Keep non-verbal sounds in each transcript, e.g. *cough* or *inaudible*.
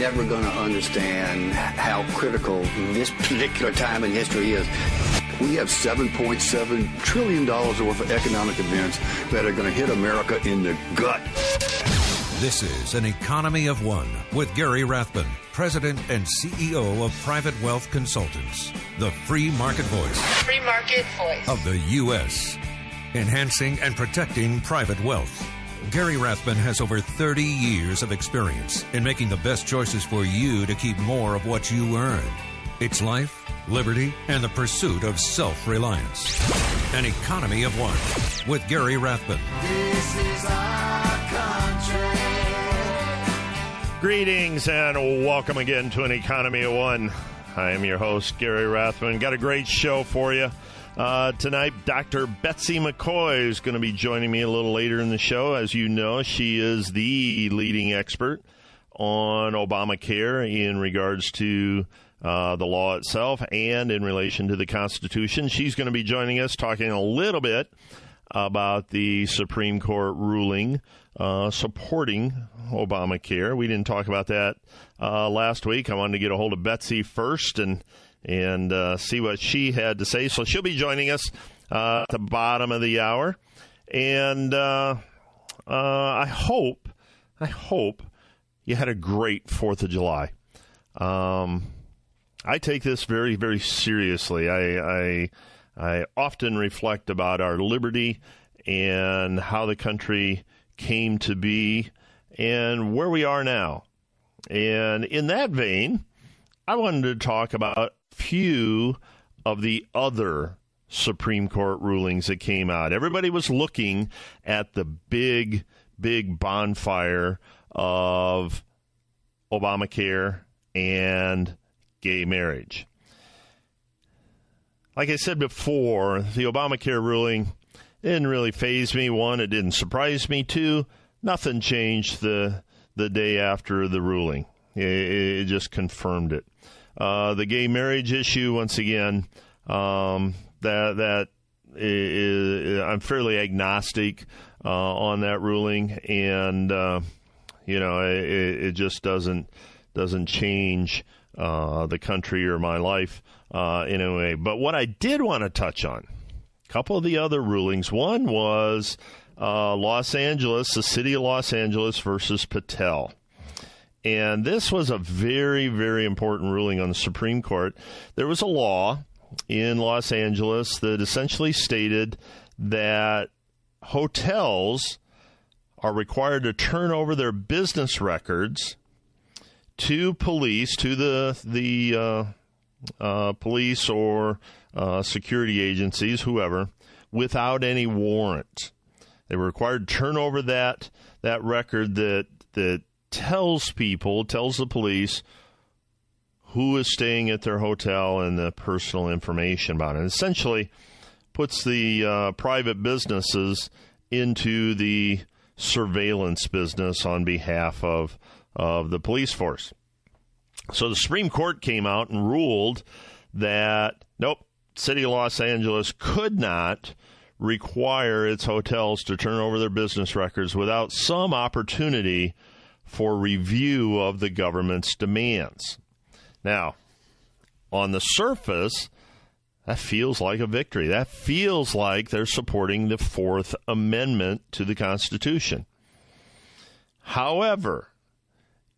people are never going to understand how critical this particular time in history is. We have $7.7 trillion worth of economic events that are going to hit America in the gut. This is An Economy of One with Gary Rathbun, President and CEO of Private Wealth Consultants, the free market voice. Free market voice. Of the U.S., enhancing and protecting private wealth. Gary Rathbun has over 30 years of experience in making the best choices for you to keep more of what you earn. It's life, liberty, and the pursuit of self reliance. An economy of one with Gary Rathbun. This is our country. Greetings and welcome again to an economy of one. I am your host, Gary Rathbun. Got a great show for you. Uh, tonight, Dr. Betsy McCaughey is going to be joining me a little later in the show. As you know, she is the leading expert on Obamacare in regards to uh, the law itself and in relation to the Constitution. She's going to be joining us talking a little bit about the Supreme Court ruling uh, supporting Obamacare. We didn't talk about that uh, last week. I wanted to get a hold of Betsy first and and uh, see what she had to say. So she'll be joining us uh, at the bottom of the hour, and uh, uh, I hope, I hope you had a great Fourth of July. Um, I take this very, very seriously. I, I, I often reflect about our liberty and how the country came to be and where we are now. And in that vein, I wanted to talk about few of the other Supreme Court rulings that came out. Everybody was looking at the big, big bonfire of Obamacare and gay marriage. Like I said before, the Obamacare ruling didn't really faze me. One, it didn't surprise me. Two, nothing changed the the day after the ruling. It, it just confirmed it. Uh, the gay marriage issue, once again, um, that that is, I'm fairly agnostic uh, on that ruling, and uh, you know it, it, just doesn't doesn't change uh, the country or my life uh, in a way. But what I did want to touch on, a couple of the other rulings. One was Los Angeles, the city of Los Angeles versus Patel. And this was a very, very important ruling on the Supreme Court. There was a law in Los Angeles that essentially stated that hotels are required to turn over their business records to police, to the the uh, uh, police or uh, security agencies, whoever, without any warrant. They were required to turn over that that record that that tells people, tells the police who is staying at their hotel and the personal information about it. Essentially, puts the uh, private businesses into the surveillance business on behalf of of the police force. So the Supreme Court came out and ruled that nope, City of Los Angeles could not require its hotels to turn over their business records without some opportunity for review of the government's demands. Now, on the surface, that feels like a victory. That feels like they're supporting the Fourth Amendment to the Constitution. However,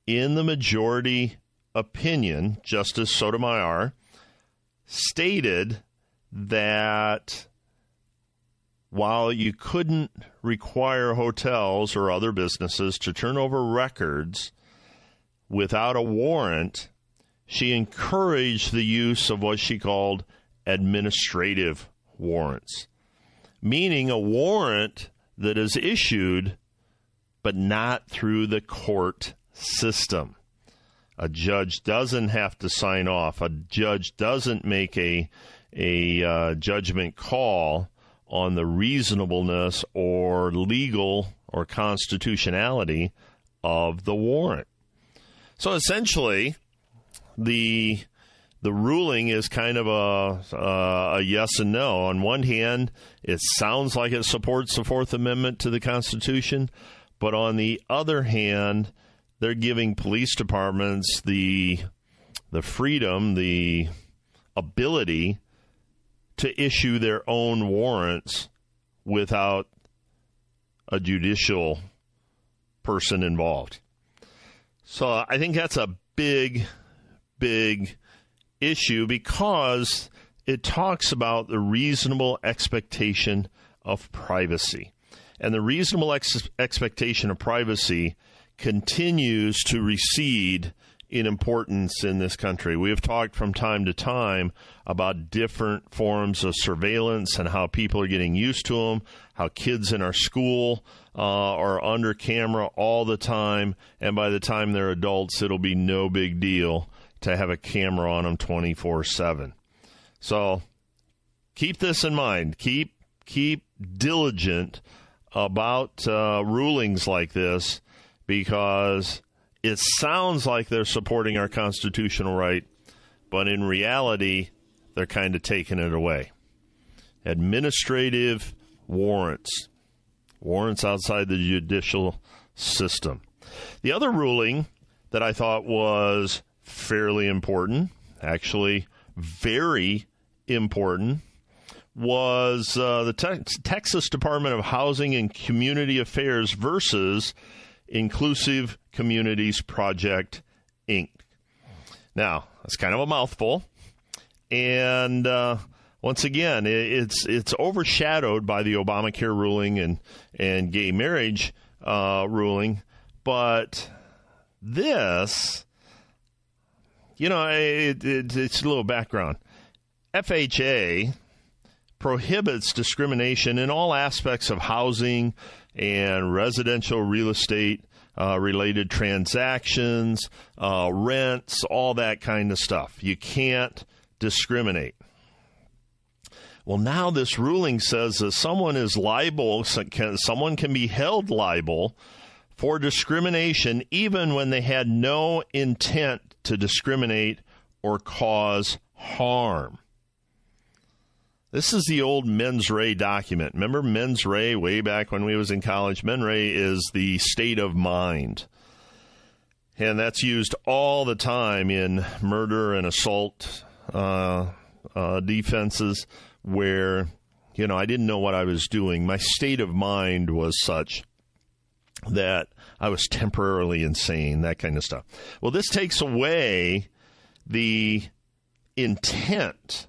in the majority opinion, Justice Sotomayor stated that while you couldn't require hotels or other businesses to turn over records without a warrant, she encouraged the use of what she called administrative warrants, meaning a warrant that is issued but not through the court system. A judge doesn't have to sign off. A judge doesn't make a a uh, judgment call on the reasonableness or legal or constitutionality of the warrant. So essentially, the the ruling is kind of a uh, a yes and no. On one hand, it sounds like it supports the Fourth Amendment to the Constitution, but on the other hand, they're giving police departments the the freedom, the ability to issue their own warrants without a judicial person involved. So I think that's a big, big issue because it talks about the reasonable expectation of privacy. And the reasonable ex- expectation of privacy continues to recede in importance in this country. We have talked from time to time about different forms of surveillance and how people are getting used to them, how kids in our school uh, are under camera all the time, and by the time they're adults, it'll be no big deal to have a camera on them 24 7. So keep this in mind. Keep, keep diligent about uh, rulings like this because it sounds like they're supporting our constitutional right, but in reality, they're kind of taking it away. Administrative warrants, warrants outside the judicial system. The other ruling that I thought was fairly important, actually very important, was uh, the te- Texas Department of Housing and Community Affairs versus Inclusive Communities Project, Inc. Now, that's kind of a mouthful. And uh, once again, it's it's overshadowed by the Obamacare ruling and, and gay marriage uh, ruling. But this, you know, it, it, it's a little background. FHA prohibits discrimination in all aspects of housing, and residential real estate uh, related transactions, uh, rents, all that kind of stuff. You can't discriminate. Well, now this ruling says that someone is liable, someone can be held liable for discrimination even when they had no intent to discriminate or cause harm. This is the old mens rea document. Remember mens rea way back when we was in college? Mens rea is the state of mind. And that's used all the time in murder and assault uh, uh, defenses where, you know, I didn't know what I was doing. My state of mind was such that I was temporarily insane, that kind of stuff. Well, this takes away the intent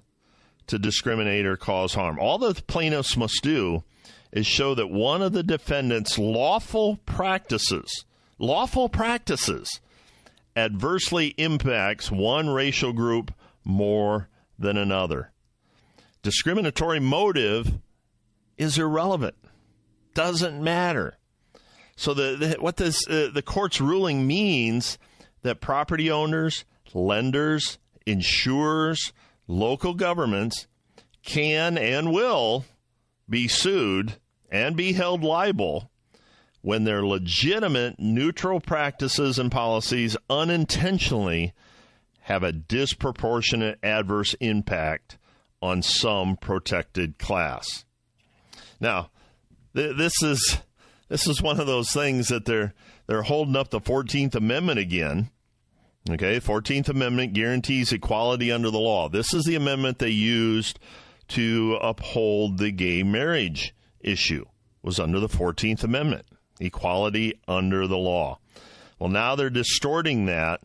to discriminate or cause harm. All the plaintiffs must do is show that one of the defendant's lawful practices, lawful practices, adversely impacts one racial group more than another. Discriminatory motive is irrelevant. Doesn't matter. So the, the what this uh, the court's ruling means that property owners, lenders, insurers, local governments can and will be sued and be held liable when their legitimate neutral practices and policies unintentionally have a disproportionate adverse impact on some protected class. Now, th- this is this is one of those things that they're they're holding up the 14th Amendment again Okay, 14th Amendment guarantees equality under the law. This is the amendment they used to uphold the gay marriage issue. Was under the 14th Amendment, equality under the law. Well, now they're distorting that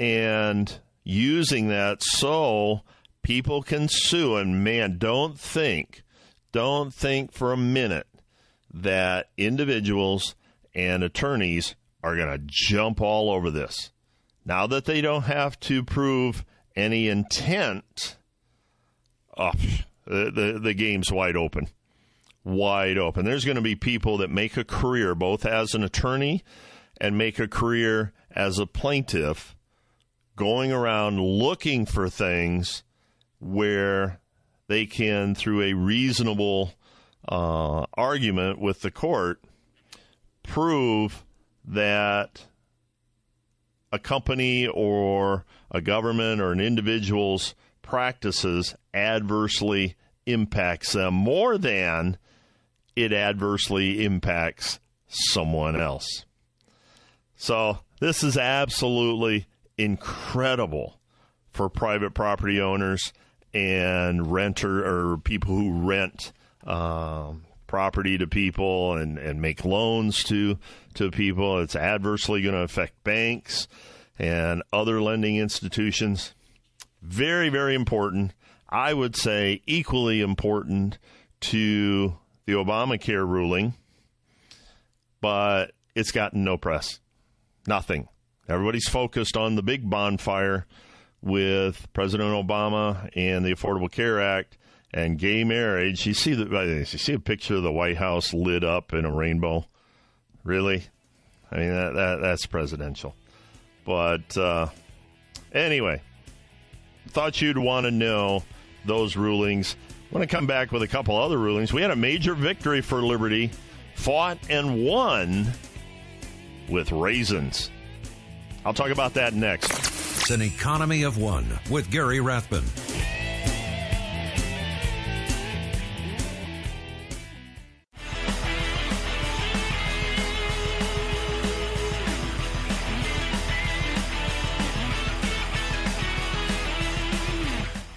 and using that so people can sue and man, don't think don't think for a minute that individuals and attorneys are going to jump all over this now that they don't have to prove any intent, oh, the, the, the game's wide open. Wide open. There's going to be people that make a career both as an attorney and make a career as a plaintiff going around looking for things where they can, through a reasonable uh, argument with the court, prove that a company or a government or an individual's practices adversely impacts them more than it adversely impacts someone else. So this is absolutely incredible for private property owners and renter or people who rent um, property to people and, and make loans to to people. It's adversely going to affect banks and other lending institutions. Very, very important. I would say equally important to the Obamacare ruling, but it's gotten no press. Nothing. Everybody's focused on the big bonfire with President Obama and the Affordable Care Act and gay marriage. You see the you see a picture of the White House lit up in a rainbow. Really, I mean that, that that's presidential. But uh, anyway, thought you'd want to know those rulings. Want to come back with a couple other rulings. We had a major victory for liberty, fought and won with raisins. I'll talk about that next. It's an economy of one with Gary Rathbun.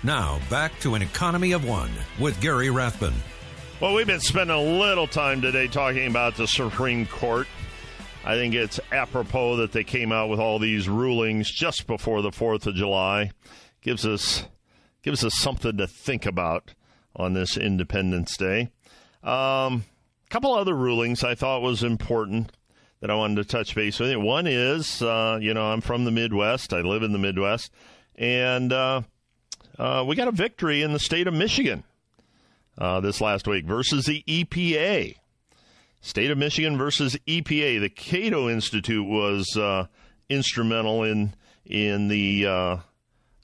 Now, back to an economy of one with Gary Rathbun. Well, we've been spending a little time today talking about the Supreme Court. I think it's apropos that they came out with all these rulings just before the 4th of July. Gives us gives us something to think about on this Independence Day. A um, couple other rulings I thought was important that I wanted to touch base with. One is, uh, you know, I'm from the Midwest. I live in the Midwest, and uh, uh, we got a victory in the state of Michigan uh, this last week versus the EPA. State of Michigan versus EPA. The Cato Institute was uh, instrumental in in the uh,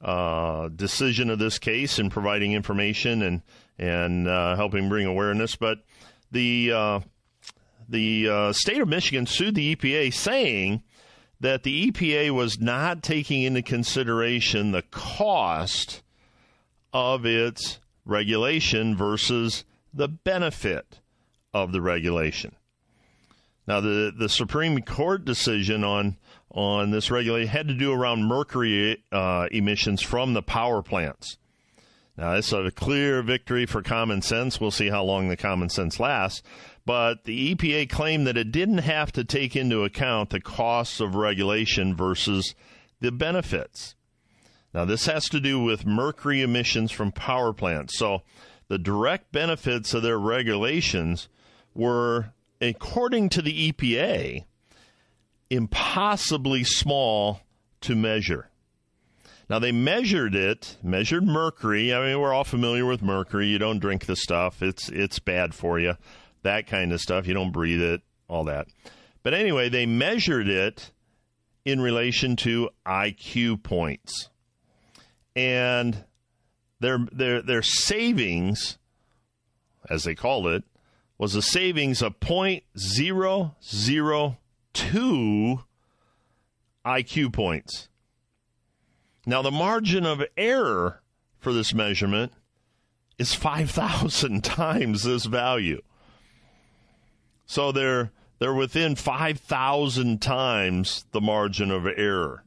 uh, decision of this case and providing information and and uh, helping bring awareness. But the the state of Michigan sued the EPA, saying that the EPA was not taking into consideration the cost of its regulation versus the benefit of the regulation. Now, the, the Supreme Court decision on on this regulation had to do around mercury uh, emissions from the power plants. Now, this is a clear victory for common sense. We'll see how long the common sense lasts. But the EPA claimed that it didn't have to take into account the costs of regulation versus the benefits. Now, this has to do with mercury emissions from power plants. So, the direct benefits of their regulations were, according to the EPA, impossibly small to measure. Now, they measured it, measured mercury. I mean, we're all familiar with mercury. You don't drink the stuff, it's, it's bad for you. That kind of stuff. You don't breathe it, all that. But anyway, they measured it in relation to IQ points and their their their savings, as they called it, was a savings of point zero zero two IQ points. Now the margin of error for this measurement is five thousand *laughs* times this value. So they're they're within five thousand times the margin of error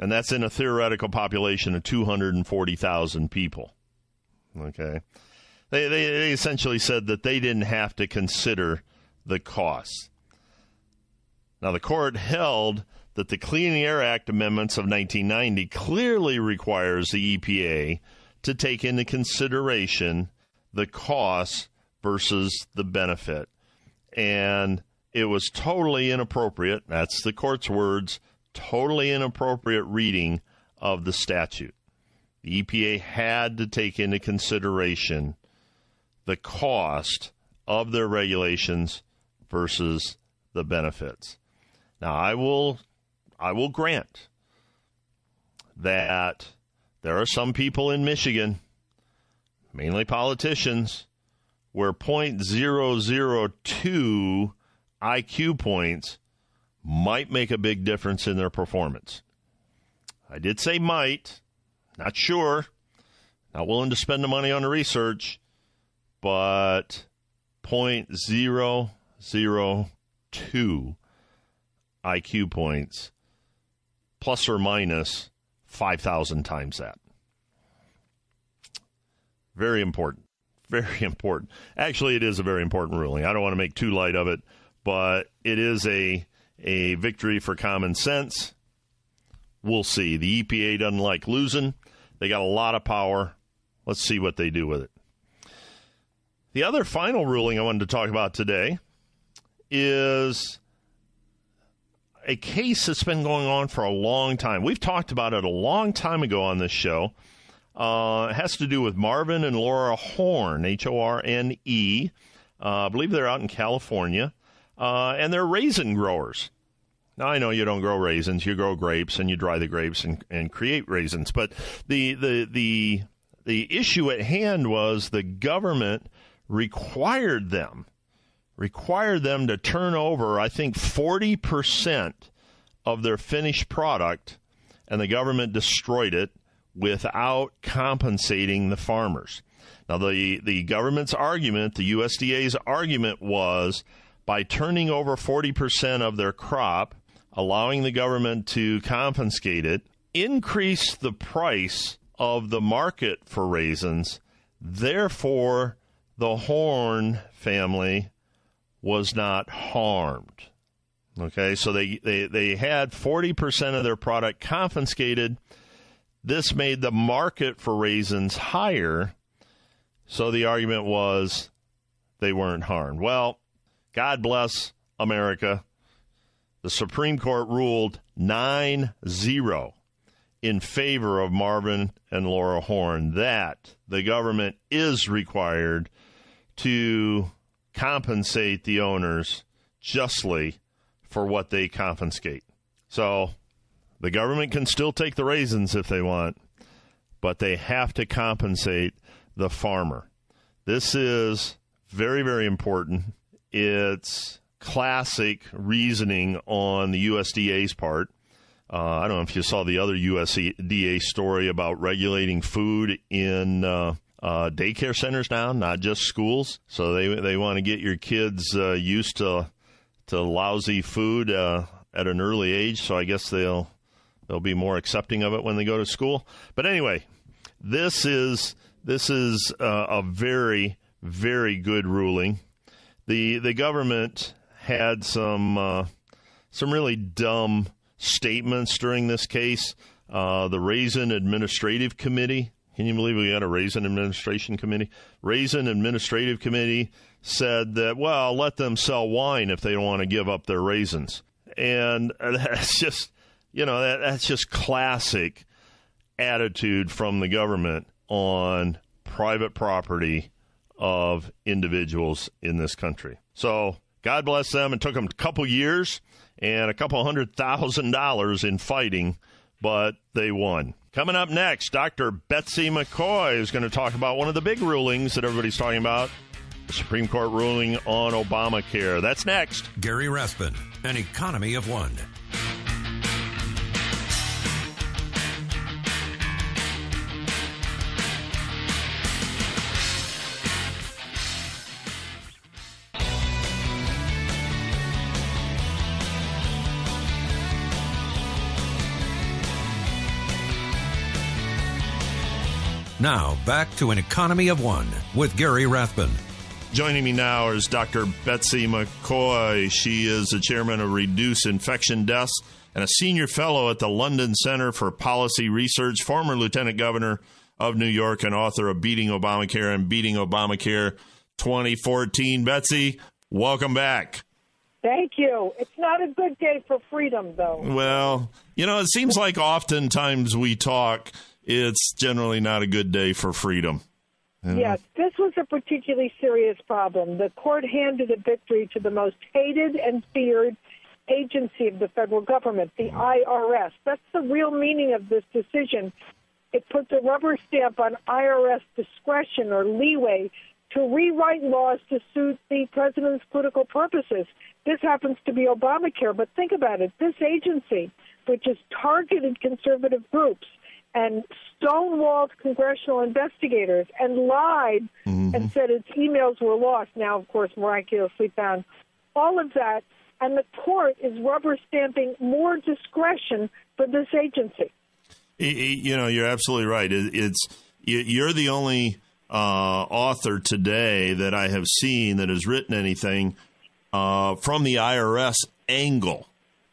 and that's in a theoretical population of 240,000 people. Okay. They, they, they, essentially said that they didn't have to consider the costs. Now, the court held that the Clean Air Act amendments of 1990 clearly requires the EPA to take into consideration the cost versus the benefit. And it was totally inappropriate, that's the court's words, totally inappropriate reading of the statute. The EPA had to take into consideration the cost of their regulations versus the benefits. Now, I will I will grant that there are some people in Michigan, mainly politicians, where .002 IQ points might make a big difference in their performance. I did say might, not sure, not willing to spend the money on the research, but 0.002 IQ points, plus or minus 5,000 times that. Very important. Very *laughs* important. Actually, it is a very important ruling. I don't want to make too light of it, but it is a a victory for common sense. We'll see. The EPA doesn't like losing. They got a lot of power. Let's see what they do with it. The other final ruling I wanted to talk about today is a case that's been going on for a long time. We've talked about it a long time ago on this show. Uh, it has to do with Marvin and Laura Horne, H O R N E. Uh, I believe they're out in California, uh, and they're raisin growers. Now I know you don't grow raisins; you grow grapes, and you dry the grapes and, and create raisins. But the the the the issue at hand was the government required them required them to turn over, I think, 40% of their finished product, and the government destroyed it without compensating the farmers. Now, the, the government's argument, the USDA's argument was by turning over 40% of their crop, allowing the government to confiscate it, increase the price of the market for raisins. Therefore, the Horne family was not harmed. Okay, so they, they, they had 40% of their product confiscated. This made the market for raisins higher. So the argument was they weren't harmed. Well, God bless America. The Supreme Court ruled 9 0 in favor of Marvin and Laura Horne that the government is required to compensate the owners justly for what they confiscate. So the government can still take the raisins if they want, but they have to compensate the farmer. This is very, very important. It's classic reasoning on the USDA's part. Uh, I don't know if you saw the other USDA story about regulating food in uh, uh, daycare centers now, not just schools. So they they want to get your kids uh, used to to lousy food uh, at an early age. So I guess they'll they'll be more accepting of it when they go to school. But anyway, this is this is uh, a very very good ruling. The The government had some uh, some really dumb statements during this case. Uh, the Raisin Administrative Committee can you believe we had a Raisin Administration Committee? Raisin Administrative Committee said that, well, let them sell wine if they don't want to give up their raisins. And *laughs* that's just, you know, that, that's just classic attitude from the government on private property of individuals in this country. So God bless them. It took them a couple years and a couple hundred thousand dollars in fighting, but they won. Coming up next, Dr. Betsy McCaughey is going to talk about one of the big rulings that everybody's talking about Supreme Court ruling on Obamacare. That's next. Gary Rathbun, an economy of one. Now, back to an economy of one with Gary Rathbun. Joining me now is Dr. Betsy McCaughey. She is the chairman of Reduce Infection Deaths and a senior fellow at the London Center for Policy Research, former lieutenant governor of New York, and author of Beating Obamacare and Beating Obamacare 2014. Betsy, welcome back. Thank you. It's not a good day for freedom, though. Well, you know, it seems like oftentimes we talk it's generally not a good day for freedom. Yes, this was a particularly serious problem. The court handed a victory to the most hated and feared agency of the federal government, the IRS. That's the real meaning of this decision. It puts a rubber stamp on IRS discretion or leeway to rewrite laws to suit the president's political purposes. This happens to be Obamacare, but think about it. This agency, which has targeted conservative groups, and stonewalled congressional investigators and lied mm-hmm. and said its emails were lost. Now, of course, miraculously found. All of that and the court is rubber stamping more discretion for this agency. You know, you're absolutely right. It's you're the only uh, author today that I have seen that has written anything uh, from the IRS angle.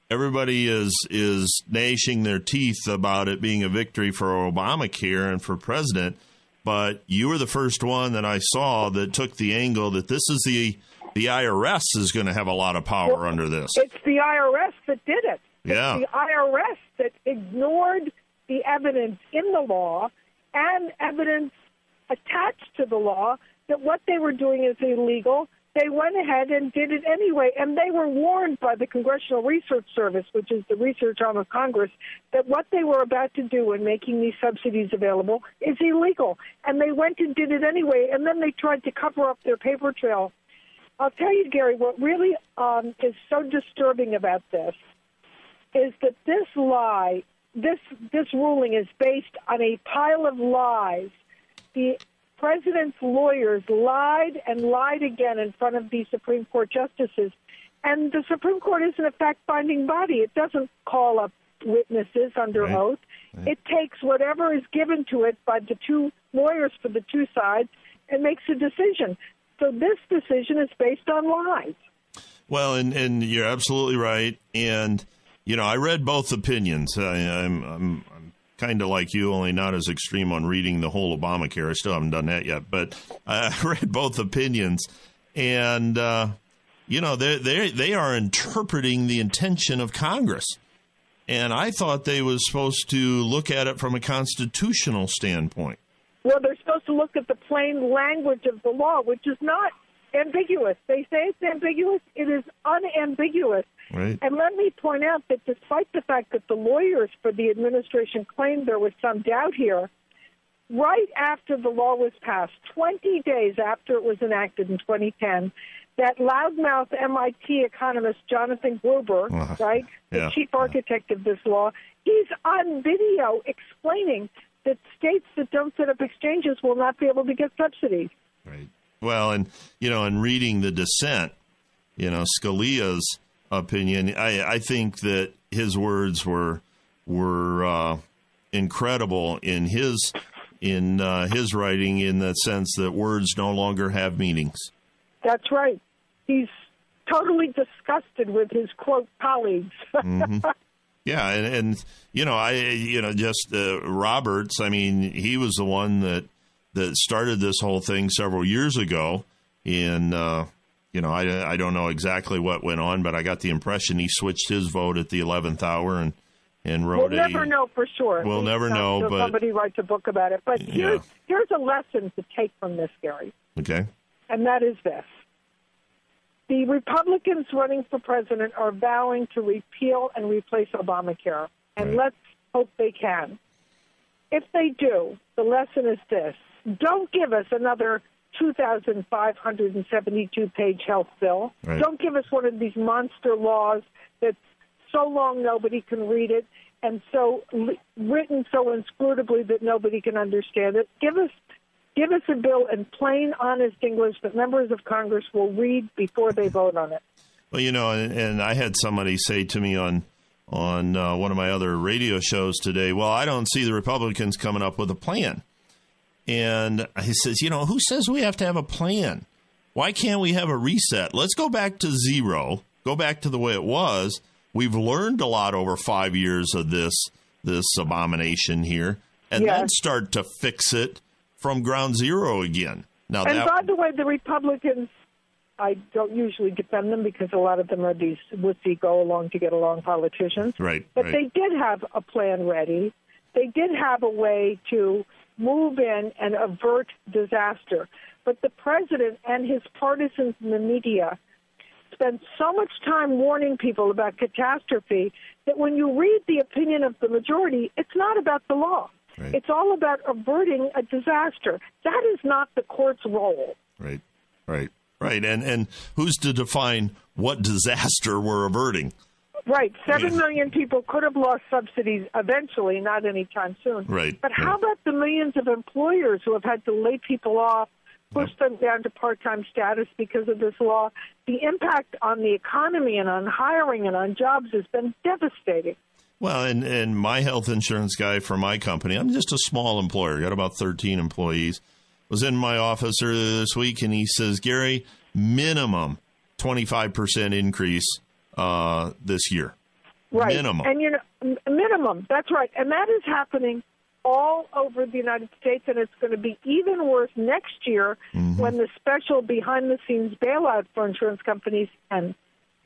Everybody is is gnashing their teeth about it being a victory for Obamacare and for president, but you were the first one that I saw that took the angle that this is the the IRS is going to have a lot of power well, under this. It's the IRS that did it. Yeah. It's the IRS that ignored the evidence in the law and evidence attached to the law that what they were doing is illegal. They went ahead and did it anyway, and they were warned by the Congressional Research Service, which is the research arm of Congress, that what they were about to do in making these subsidies available is illegal. And they went and did it anyway, and then they tried to cover up their paper trail. I'll tell you, Gary, what really um, is so disturbing about this is that this lie this this ruling is based on a pile of lies. The president's lawyers lied and lied again in front of the Supreme Court justices, and the Supreme Court isn't a fact-finding body. It doesn't call up witnesses under right. oath. Right. It takes whatever is given to it by the two lawyers for the two sides and makes a decision. So this decision is based on lies. Well, and and you're absolutely right, and you know, I read both opinions. I, I'm, I'm kind of like you, only not as extreme on reading the whole Obamacare. I still haven't done that yet, but *laughs* I read both opinions, and uh, you know, they they they are interpreting the intention of Congress, and I thought they was supposed to look at it from a constitutional standpoint. Well, they're supposed to look at the plain language of the law, which is not ambiguous. They say it's ambiguous. It is unambiguous. Right. And let me point out that despite the fact that the lawyers for the administration claimed there was some doubt here, right after the law was passed, 20 days after it was enacted in 2010, that loudmouth MIT economist Jonathan Gruber, uh, right, the yeah, chief architect yeah. of this law, he's on video explaining that states that don't set up exchanges will not be able to get subsidies. Right. Well, and you know, in reading the dissent, you know, Scalia's opinion, I, I think that his words were were uh, incredible in his in uh, his writing, in the sense that words no longer have meanings. That's right. He's totally disgusted with his quote colleagues. *laughs* mm-hmm. Yeah, and, and you know, I you know just uh, Roberts. I mean, he was the one that that started this whole thing several years ago. in uh, you know, I, I don't know exactly what went on, but I got the impression he switched his vote at the 11th hour and, and wrote We'll never know for sure. We'll never know, but. Somebody writes a book about it. But here's, yeah. here's a lesson to take from this, Gary. Okay. And that is this. The Republicans running for president are vowing to repeal and replace Obamacare. And right. let's hope they can. If they do, the lesson is this don't give us another 2,572 page health bill. Right. Don't give us one of these monster laws that's so long nobody can read it and so written so inscrutably that nobody can understand it. Give us give us a bill in plain, honest English that members of Congress will read before they vote on it. Well, you know, and, and I had somebody say to me on on uh, one of my other radio shows today, "Well, I don't see the Republicans coming up with a plan." And he says, you know, who says we have to have a plan? Why can't we have a reset? Let's go back to zero, go back to the way it was. We've learned a lot over five years of this this abomination here, and yes. then start to fix it from ground zero again. Now, and that, by the way, the Republicans, I don't usually defend them because a lot of them are these wussy go along to get along politicians. Right. But right. they did have a plan ready. They did have a way to move in and avert disaster. But the president and his partisans in the media spend so much time warning people about catastrophe that when you read the opinion of the majority, it's not about the law. Right. It's all about averting a disaster. That is not the court's role. Right, right, right. And and who's to define what disaster we're averting? Right. Seven yeah. million people could have lost subsidies eventually, not anytime soon. Right. But how about the millions of employers who have had to lay people off pushed them down to part-time status because of this law. The impact on the economy and on hiring and on jobs has been devastating. Well, and, and my health insurance guy for my company, I'm just a small employer, got about 13 employees, was in my office earlier this week, and he says, Gary, minimum 25% increase uh, this year. Right. Minimum. And you know, minimum. That's right. And that is happening all over the United States, and it's going to be even worse next year Mm-hmm. when the special behind-the-scenes bailout for insurance companies ends.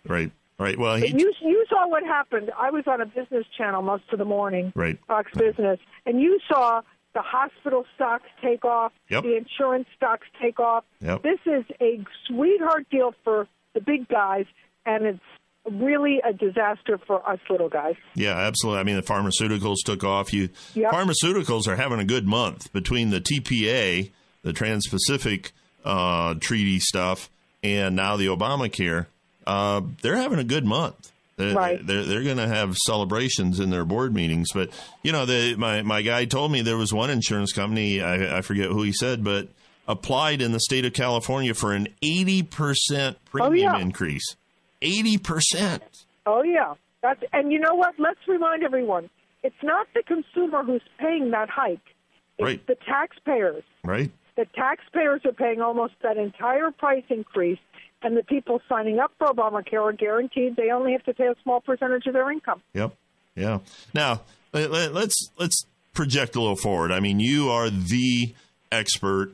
Right, right. Well, he, you you saw what happened. I was on a business channel most of the morning, Right. Fox Business, and you saw the hospital stocks take off, Yep. the insurance stocks take off. Yep. This is a sweetheart deal for the big guys, and it's really a disaster for us little guys. Yeah, absolutely. I mean, the pharmaceuticals took off. You Yep. pharmaceuticals are having a good month between the TPA, the Trans-Pacific uh, Treaty stuff, and now the Obamacare. Uh, they're having a good month. They're, Right. They're, they're going to have celebrations in their board meetings. But you know, the, my my guy told me there was one insurance company. I, I forget who he said, but applied in the state of California for an eighty percent premium Oh, yeah. increase. Eighty percent. Oh yeah, that's and you know what? Let's remind everyone: it's not the consumer who's paying that hike; it's Right. the taxpayers. Right. The taxpayers are paying almost that entire price increase, and the people signing up for Obamacare are guaranteed they only have to pay a small percentage of their income. Yep. Yeah. Now let, let, let's let's project a little forward. I mean, you are the expert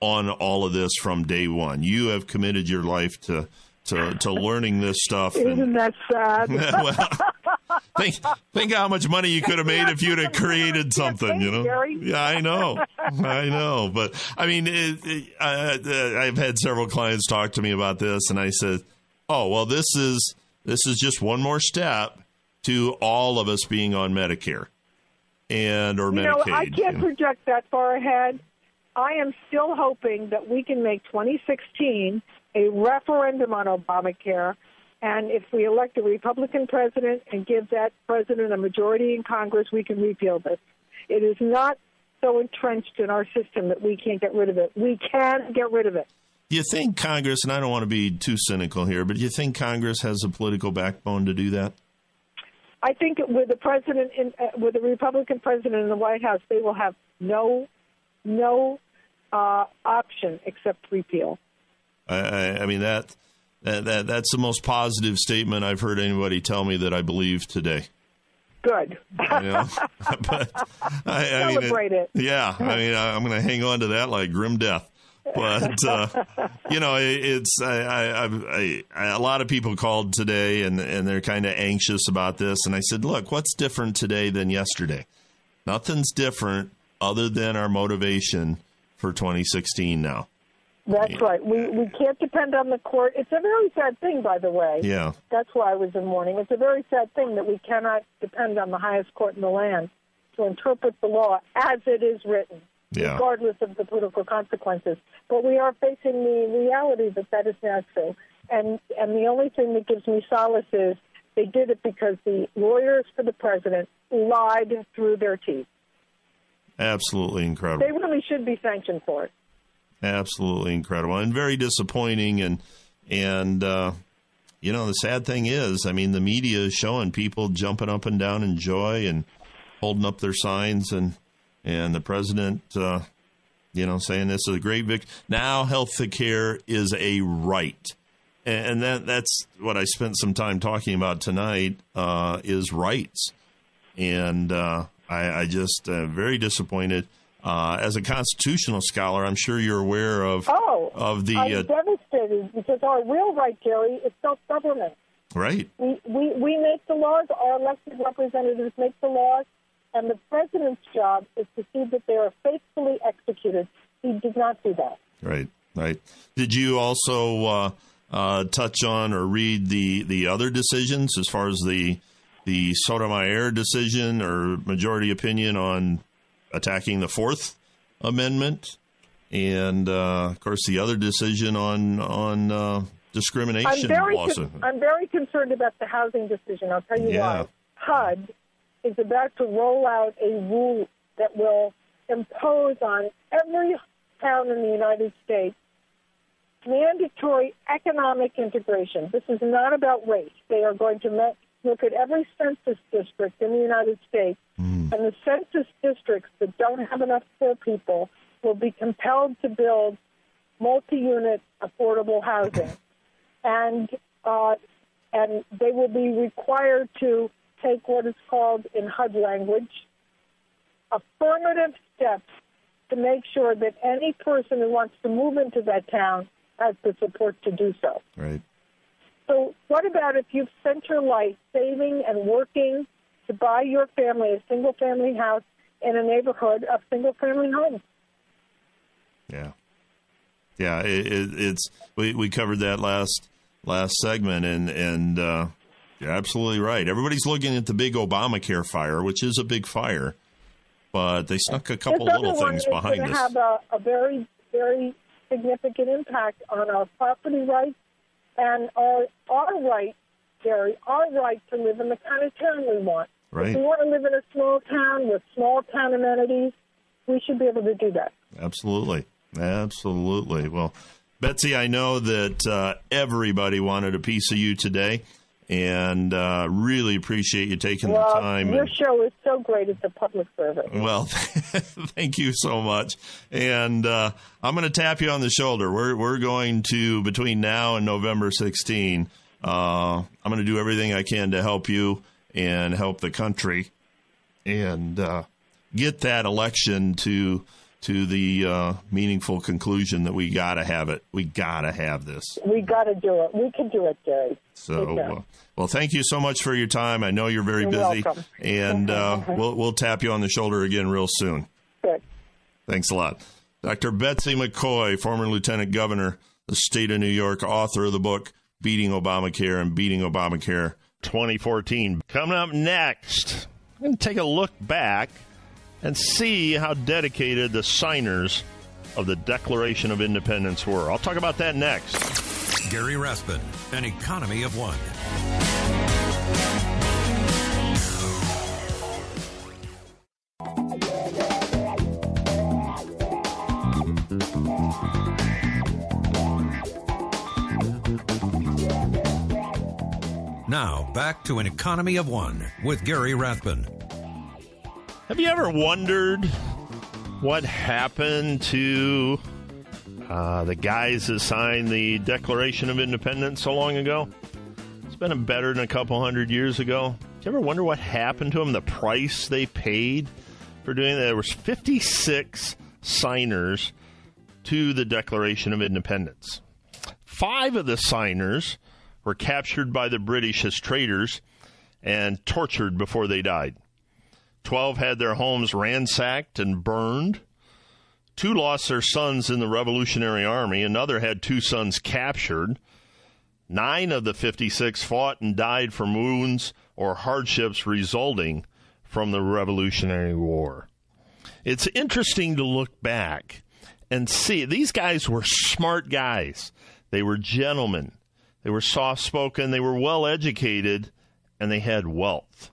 on all of this from day one. You have committed your life to to, to learning this stuff. Isn't that sad? *laughs* well, think think how much money you could have made if you'd have *laughs* created something. You know. Gary. Yeah, I know, I know. But I mean, it, it, I, uh, I've had several clients talk to me about this, and I said, "Oh, well, this is this is just one more step to all of us being on Medicare and or You know, I can't project that far ahead. I am still hoping that we can make 2016 a referendum on Obamacare. And if we elect a Republican president and give that president a majority in Congress, we can repeal this. It is not so entrenched in our system that we can't get rid of it. We can get rid of it. You think Congress, and I don't want to be too cynical here, but do you think Congress has a political backbone to do that? I think with the president, in, uh, with the Republican president in the White House, they will have no, no uh, option except repeal. I, I, I mean that, that that that's the most positive statement I've heard anybody tell me that I believe today. Good. You know? *laughs* but I, I mean, Celebrate it. Yeah, I mean, I, I'm going to hang on to that like grim death. But uh, *laughs* you know, it, it's I, I, a lot of people called today, and and they're kind of anxious about this. And I said, look, what's different today than yesterday? Nothing's different other than our motivation for 2016 now. That's right. We we can't depend on the court. It's a very sad thing, by the way. Yeah. That's why I was in mourning. It's a very sad thing that we cannot depend on the highest court in the land to interpret the law as it is written, Yeah. regardless of the political consequences. But we are facing the reality that that is not true. And and the only thing that gives me solace is they did it because the lawyers for the president lied through their teeth. Absolutely incredible. They really should be sanctioned for it. Absolutely incredible and very disappointing and and uh, you know the sad thing is i mean the media is showing people jumping up and down in joy and holding up their signs and and the president uh, you know saying this is a great victory. now health care is a right and that that's what i spent some time talking about tonight uh, is rights and uh, I, I just uh, very disappointed. Uh, as a constitutional scholar, I'm sure you're aware of Oh, of the I'm uh, devastated because our real right, Gary, is self-government. right. We, we we make the laws. Our elected representatives make the laws, and the president's job is to see that they are faithfully executed. He did not do that. Right, right. Did you also uh, uh, touch on or read the the other decisions as far as the the Sotomayor decision or majority opinion on attacking the Fourth Amendment, and uh, of course the other decision on on uh, discrimination I'm very con- I'm very concerned about the housing decision. I'll tell you Yeah. why. HUD is about to roll out a rule that will impose on every town in the United States mandatory economic integration. This is not about race. They are going to look at every census district in the United States, mm. and the census districts that don't have enough poor people will be compelled to build multi-unit affordable housing, and uh, and they will be required to take what is called in HUD language affirmative steps to make sure that any person who wants to move into that town has the support to do so. Right. So, what about if you've spent your life saving and working to buy your family a single family house in a neighborhood of single family homes? Yeah. Yeah, it, it, it's we, we covered that last last segment, and and uh, you're absolutely right. Everybody's looking at the big Obamacare fire, which is a big fire, but they snuck a couple little things behind us. Have a, a very very significant impact on our property rights and our our right, Gary, our right to live in the kind of town we want. Right. If we want to live in a small town with small town amenities, we should be able to do that. Absolutely. Absolutely. Well, Betsy, I know that uh, everybody wanted a piece of you today and uh, really appreciate you taking well, the time. Your and, show is so great; it's a public service. Well, *laughs* thank you so much, and uh, I'm going to tap you on the shoulder. We're we're going to between now and November 16. Uh, I'm going to do everything I can to help you and help the country, and uh, get that election to to the uh, meaningful conclusion that we got to have it. We got to have this. We got to do it. We can do it, Gary. So, uh, well, thank you so much for your time. I know you're very you're busy, welcome. and uh, *laughs* we'll we'll tap you on the shoulder again real soon. Good. Thanks a lot, Dr. Betsy McCaughey, former Lieutenant Governor, the state of New York, author of the book "Beating Obamacare" and "Beating Obamacare 2014." Coming up next, I'm going to take a look back and see how dedicated the signers of the Declaration of Independence were. I'll talk about that next. Gary Rathbun, an economy of one. Now, back to an economy of one with Gary Rathbun. Have you ever wondered what happened to uh, the guys that signed the Declaration of Independence so long ago? It's been better than a couple hundred years ago. Did you ever wonder what happened to them? The price they paid for doing that? There was 56 signers to the Declaration of Independence. Five of the signers were captured by the British as traitors and tortured before they died. 12 had their homes ransacked and burned. Two lost their sons in the Revolutionary Army. Another had two sons captured. Nine of the 56 fought and died from wounds or hardships resulting from the Revolutionary War. It's interesting to look back and see these guys were smart guys. They were gentlemen. They were soft spoken. They were well educated and they had wealth.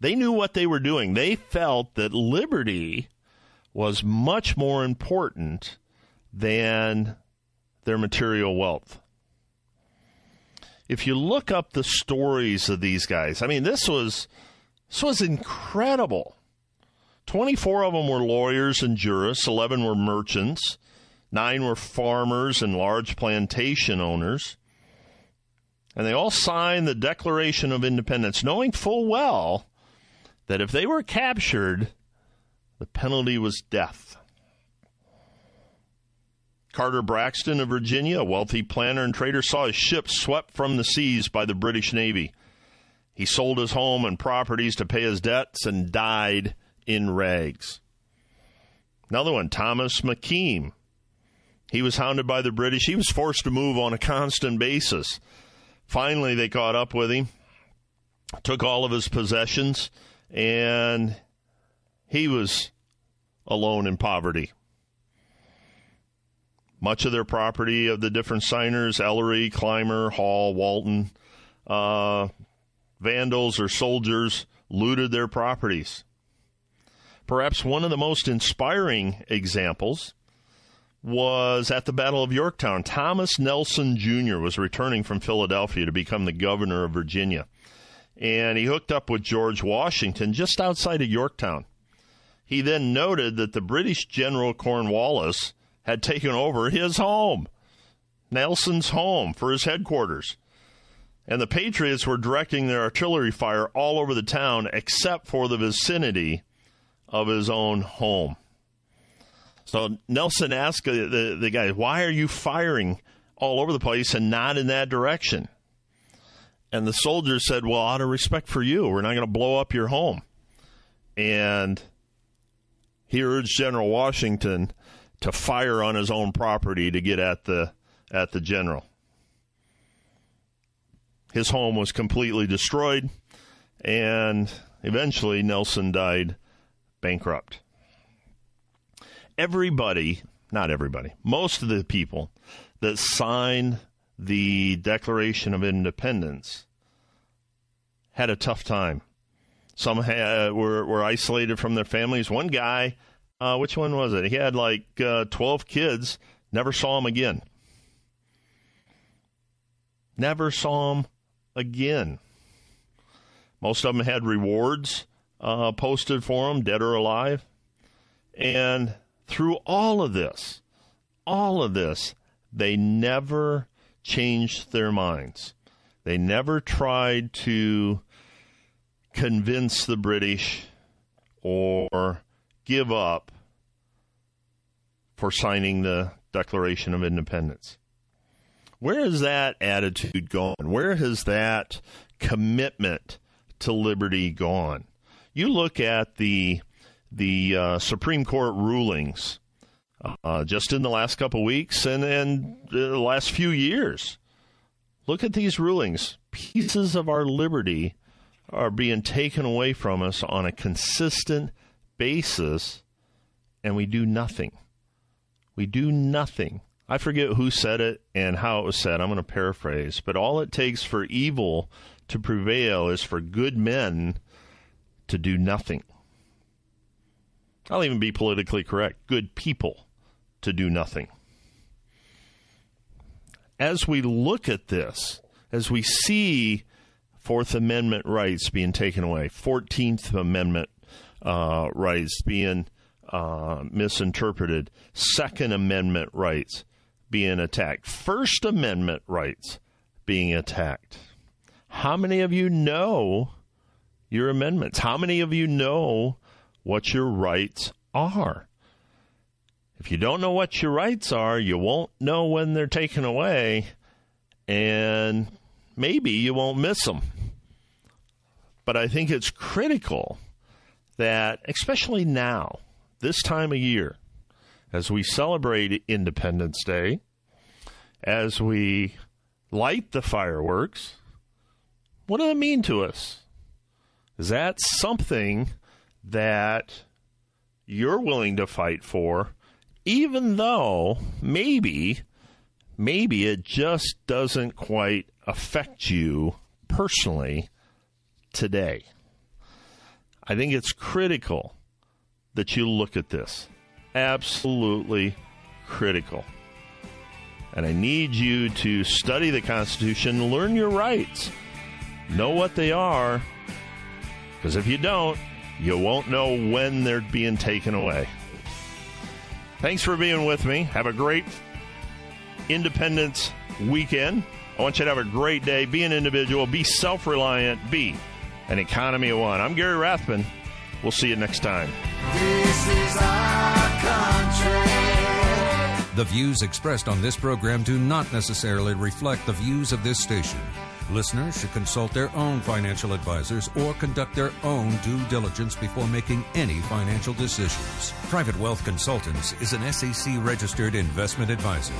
They knew what they were doing. They felt that liberty was much more important than their material wealth. If you look up the stories of these guys, I mean, this was this was incredible. 24 of them were lawyers and jurists, 11 were merchants, 9 were farmers and large plantation owners. And they all signed the Declaration of Independence, knowing full well that if they were captured, the penalty was death. Carter Braxton of Virginia, a wealthy planter and trader, saw his ship swept from the seas by the British Navy. He sold his home and properties to pay his debts and died in rags. Another one, Thomas McKean. He was hounded by the British. He was forced to move on a constant basis. Finally, they caught up with him, took all of his possessions, and he was alone in poverty. Much of their property of the different signers, Ellery, Clymer, Hall, Walton, uh, vandals or soldiers looted their properties. Perhaps one of the most inspiring examples was at the Battle of Yorktown. Thomas Nelson Jr. was returning from Philadelphia to become the governor of Virginia. And he hooked up with George Washington just outside of Yorktown. He then noted that the British General Cornwallis had taken over his home, Nelson's home, for his headquarters. And the Patriots were directing their artillery fire all over the town except for the vicinity of his own home. So Nelson asked the, the, the guy, Why are you firing all over the place and not in that direction? And the soldier said, Well, out of respect for you, we're not going to blow up your home. And he urged General Washington to fire on his own property to get at the at the general. His home was completely destroyed, and eventually Nelson died bankrupt everybody, not everybody, most of the people that signed the Declaration of Independence had a tough time. Some had, were, were isolated from their families. One guy, uh, which one was it? He had like uh, 12 kids, never saw him again. Never saw him again. Most of them had rewards uh, posted for them, dead or alive. And through all of this, all of this, they never changed their minds. They never tried to convince the British or give up for signing the Declaration of Independence. Where has that attitude gone? Where has that commitment to liberty gone? You look at the the uh, Supreme Court rulings uh, just in the last couple weeks and, and the last few years. Look at these rulings. Pieces of our liberty are being taken away from us on a consistent basis, and we do nothing. We do nothing. I forget who said it and how it was said. I'm going to paraphrase. But all it takes for evil to prevail is for good men to do nothing. I'll even be politically correct good people to do nothing. As we look at this, as we see Fourth Amendment rights being taken away, 14th Amendment uh, rights being uh, misinterpreted, Second Amendment rights being attacked, First Amendment rights being attacked. How many of you know your amendments? How many of you know what your rights are. If you don't know what your rights are, you won't know when they're taken away, and maybe you won't miss them. But I think it's critical that, especially now, this time of year, as we celebrate Independence Day, as we light the fireworks, what do they mean to us? Is that something that you're willing to fight for, even though maybe, maybe it just doesn't quite affect you personally today. I think it's critical that you look at this. Absolutely critical. And I need you to study the Constitution, learn your rights, know what they are, because if you don't, you won't know when they're being taken away. Thanks for being with me. Have a great Independence weekend. I want you to have a great day. Be an individual, be self reliant, be an economy of one. I'm Gary Rathbun. We'll see you next time. The views expressed on this program do not necessarily reflect the views of this station. Listeners should consult their own financial advisors or conduct their own due diligence before making any financial decisions. Private Wealth Consultants is an SEC registered investment advisor.